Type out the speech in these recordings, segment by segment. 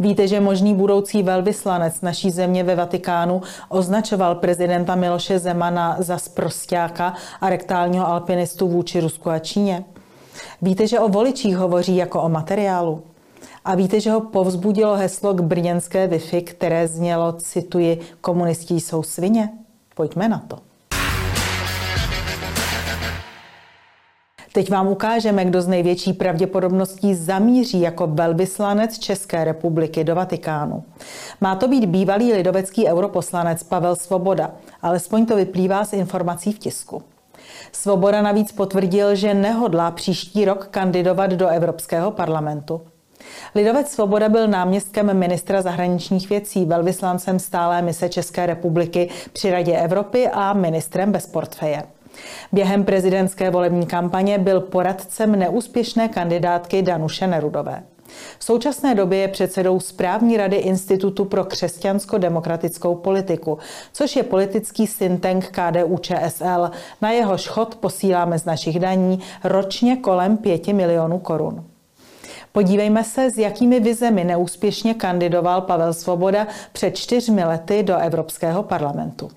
Víte, že možný budoucí velvyslanec naší země ve Vatikánu označoval prezidenta Miloše Zemana za sprostáka a rektálního alpinistu vůči Rusku a Číně? Víte, že o voličích hovoří jako o materiálu? A víte, že ho povzbudilo heslo k brněnské Wi-Fi, které znělo, cituji, komunistí jsou svině? Pojďme na to. Teď vám ukážeme, kdo z největší pravděpodobností zamíří jako velvyslanec České republiky do Vatikánu. Má to být bývalý lidovecký europoslanec Pavel Svoboda, alespoň to vyplývá z informací v tisku. Svoboda navíc potvrdil, že nehodlá příští rok kandidovat do Evropského parlamentu. Lidovec Svoboda byl náměstkem ministra zahraničních věcí, velvyslancem stálé mise České republiky při Radě Evropy a ministrem bez portfeje. Během prezidentské volební kampaně byl poradcem neúspěšné kandidátky Danuše Nerudové. V současné době je předsedou správní rady Institutu pro křesťansko-demokratickou politiku, což je politický think KDU ČSL. Na jeho chod posíláme z našich daní ročně kolem 5 milionů korun. Podívejme se, s jakými vizemi neúspěšně kandidoval Pavel Svoboda před čtyřmi lety do Evropského parlamentu.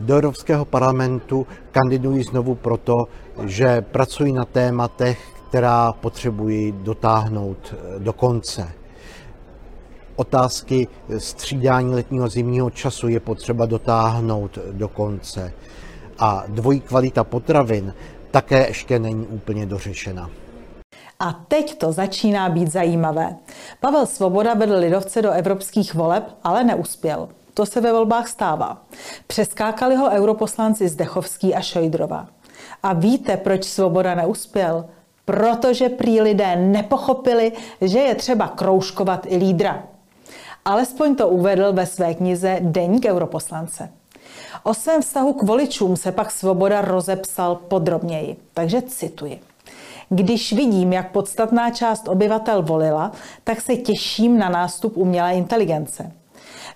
Do Evropského parlamentu kandiduji znovu proto, že pracuji na tématech, která potřebuji dotáhnout eh, do konce. Otázky střídání letního zimního času je potřeba dotáhnout do konce. A dvojí kvalita potravin také ještě není úplně dořešena. A teď to začíná být zajímavé. Pavel Svoboda vedl lidovce do evropských voleb, ale neuspěl. To se ve volbách stává. Přeskákali ho europoslanci Zdechovský a Šojdrova. A víte, proč Svoboda neuspěl? Protože prý lidé nepochopili, že je třeba kroužkovat i lídra. Alespoň to uvedl ve své knize Deník europoslance. O svém vztahu k voličům se pak Svoboda rozepsal podrobněji, takže cituji. Když vidím, jak podstatná část obyvatel volila, tak se těším na nástup umělé inteligence.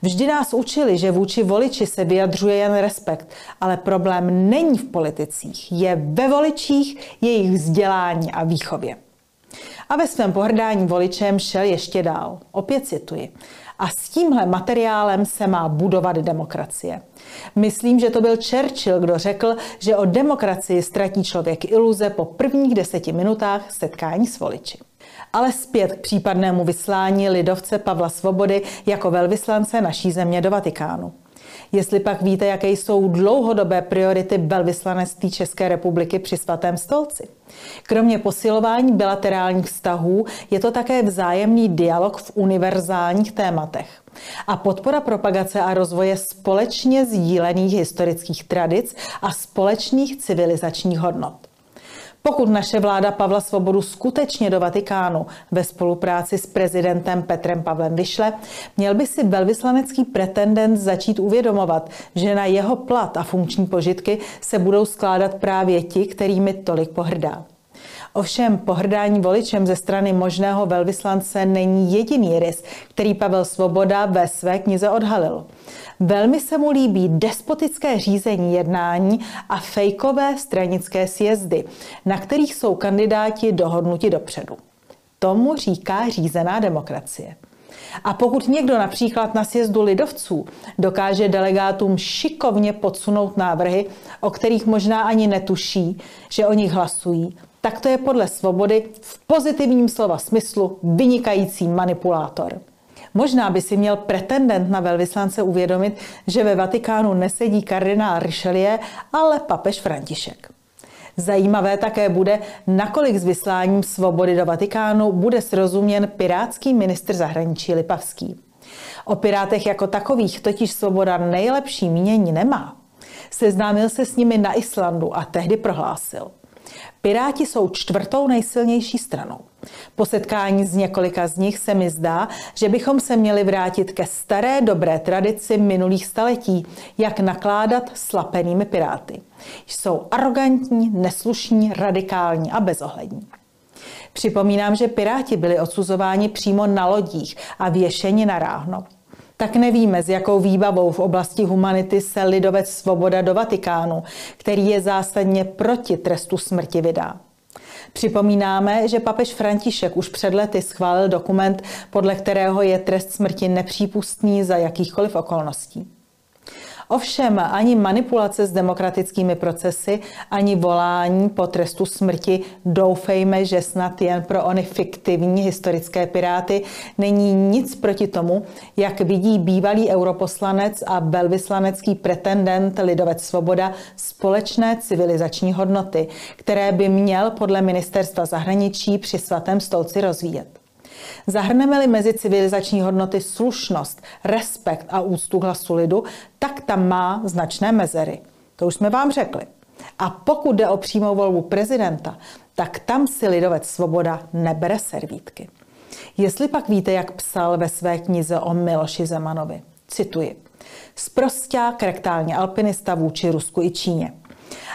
Vždy nás učili, že vůči voliči se vyjadřuje jen respekt, ale problém není v politicích, je ve voličích, jejich vzdělání a výchově. A ve svém pohrdání voličem šel ještě dál. Opět cituji. A s tímhle materiálem se má budovat demokracie. Myslím, že to byl Churchill, kdo řekl, že o demokracii ztratí člověk iluze po prvních deseti minutách setkání s voliči. Ale zpět k případnému vyslání lidovce Pavla Svobody jako velvyslance naší země do Vatikánu. Jestli pak víte, jaké jsou dlouhodobé priority velvyslanectví České republiky při svatém stolci. Kromě posilování bilaterálních vztahů je to také vzájemný dialog v univerzálních tématech a podpora propagace a rozvoje společně sdílených historických tradic a společných civilizačních hodnot. Pokud naše vláda Pavla Svobodu skutečně do Vatikánu ve spolupráci s prezidentem Petrem Pavlem vyšle, měl by si velvyslanecký pretendent začít uvědomovat, že na jeho plat a funkční požitky se budou skládat právě ti, kterými tolik pohrdá. Ovšem pohrdání voličem ze strany možného velvyslance není jediný rys, který Pavel Svoboda ve své knize odhalil. Velmi se mu líbí despotické řízení jednání a fejkové stranické sjezdy, na kterých jsou kandidáti dohodnuti dopředu. Tomu říká řízená demokracie. A pokud někdo například na sjezdu lidovců dokáže delegátům šikovně podsunout návrhy, o kterých možná ani netuší, že o nich hlasují, tak to je podle svobody v pozitivním slova smyslu vynikající manipulátor. Možná by si měl pretendent na velvyslance uvědomit, že ve Vatikánu nesedí kardinál Richelieu, ale papež František. Zajímavé také bude, nakolik s vysláním svobody do Vatikánu bude srozuměn pirátský ministr zahraničí Lipavský. O pirátech jako takových totiž svoboda nejlepší mínění nemá. Seznámil se s nimi na Islandu a tehdy prohlásil – Piráti jsou čtvrtou nejsilnější stranou. Po setkání z několika z nich se mi zdá, že bychom se měli vrátit ke staré dobré tradici minulých staletí, jak nakládat s lapenými piráty. Jsou arrogantní, neslušní, radikální a bezohlední. Připomínám, že piráti byli odsuzováni přímo na lodích a věšeni na ráhno tak nevíme, s jakou výbavou v oblasti humanity se lidovec Svoboda do Vatikánu, který je zásadně proti trestu smrti, vydá. Připomínáme, že papež František už před lety schválil dokument, podle kterého je trest smrti nepřípustný za jakýchkoliv okolností. Ovšem ani manipulace s demokratickými procesy, ani volání po trestu smrti, doufejme, že snad jen pro ony fiktivní historické piráty, není nic proti tomu, jak vidí bývalý europoslanec a velvyslanecký pretendent Lidovec Svoboda společné civilizační hodnoty, které by měl podle ministerstva zahraničí při svatém stolci rozvíjet. Zahrneme-li mezi civilizační hodnoty slušnost, respekt a úctu hlasu lidu, tak tam má značné mezery. To už jsme vám řekli. A pokud jde o přímou volbu prezidenta, tak tam si lidovec svoboda nebere servítky. Jestli pak víte, jak psal ve své knize o Miloši Zemanovi, cituji. Sprosták rektální alpinista vůči Rusku i Číně.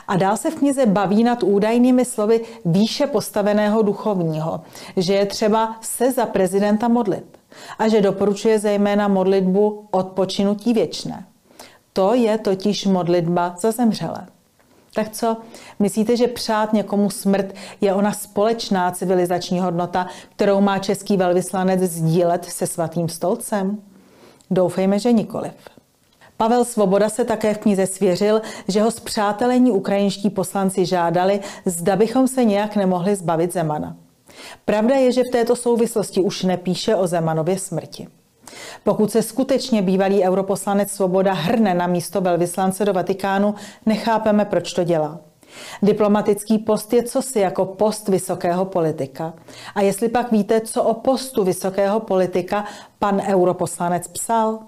A dál se v knize baví nad údajnými slovy výše postaveného duchovního, že je třeba se za prezidenta modlit a že doporučuje zejména modlitbu odpočinutí věčné. To je totiž modlitba za zemřelé. Tak co? Myslíte, že přát někomu smrt je ona společná civilizační hodnota, kterou má český velvyslanec sdílet se svatým stolcem? Doufejme, že nikoliv. Pavel Svoboda se také v knize svěřil, že ho zpřátelení ukrajinští poslanci žádali, zda bychom se nějak nemohli zbavit Zemana. Pravda je, že v této souvislosti už nepíše o Zemanově smrti. Pokud se skutečně bývalý europoslanec Svoboda hrne na místo velvyslance do Vatikánu, nechápeme, proč to dělá. Diplomatický post je cosi jako post vysokého politika. A jestli pak víte, co o postu vysokého politika pan europoslanec psal,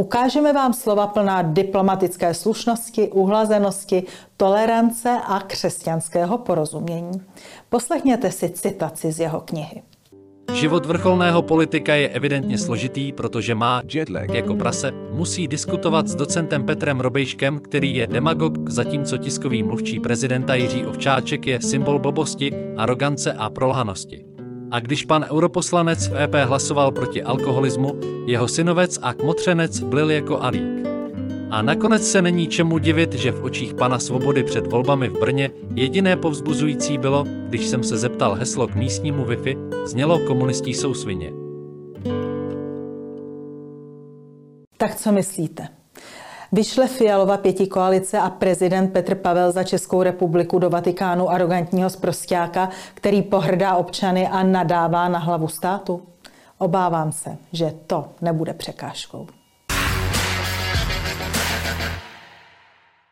Ukážeme vám slova plná diplomatické slušnosti, uhlazenosti, tolerance a křesťanského porozumění. Poslechněte si citaci z jeho knihy. Život vrcholného politika je evidentně složitý, protože má jetlag jako prase, musí diskutovat s docentem Petrem Robejškem, který je demagog, zatímco tiskový mluvčí prezidenta Jiří Ovčáček je symbol blbosti, arogance a prolhanosti. A když pan europoslanec v EP hlasoval proti alkoholismu, jeho synovec a kmotřenec blil jako alík. A nakonec se není čemu divit, že v očích pana Svobody před volbami v Brně jediné povzbuzující bylo, když jsem se zeptal heslo k místnímu Wi-Fi, znělo komunistí jsou svině. Tak co myslíte? Vyšle Fialova pěti koalice a prezident Petr Pavel za Českou republiku do Vatikánu arrogantního zprostáka, který pohrdá občany a nadává na hlavu státu? Obávám se, že to nebude překážkou.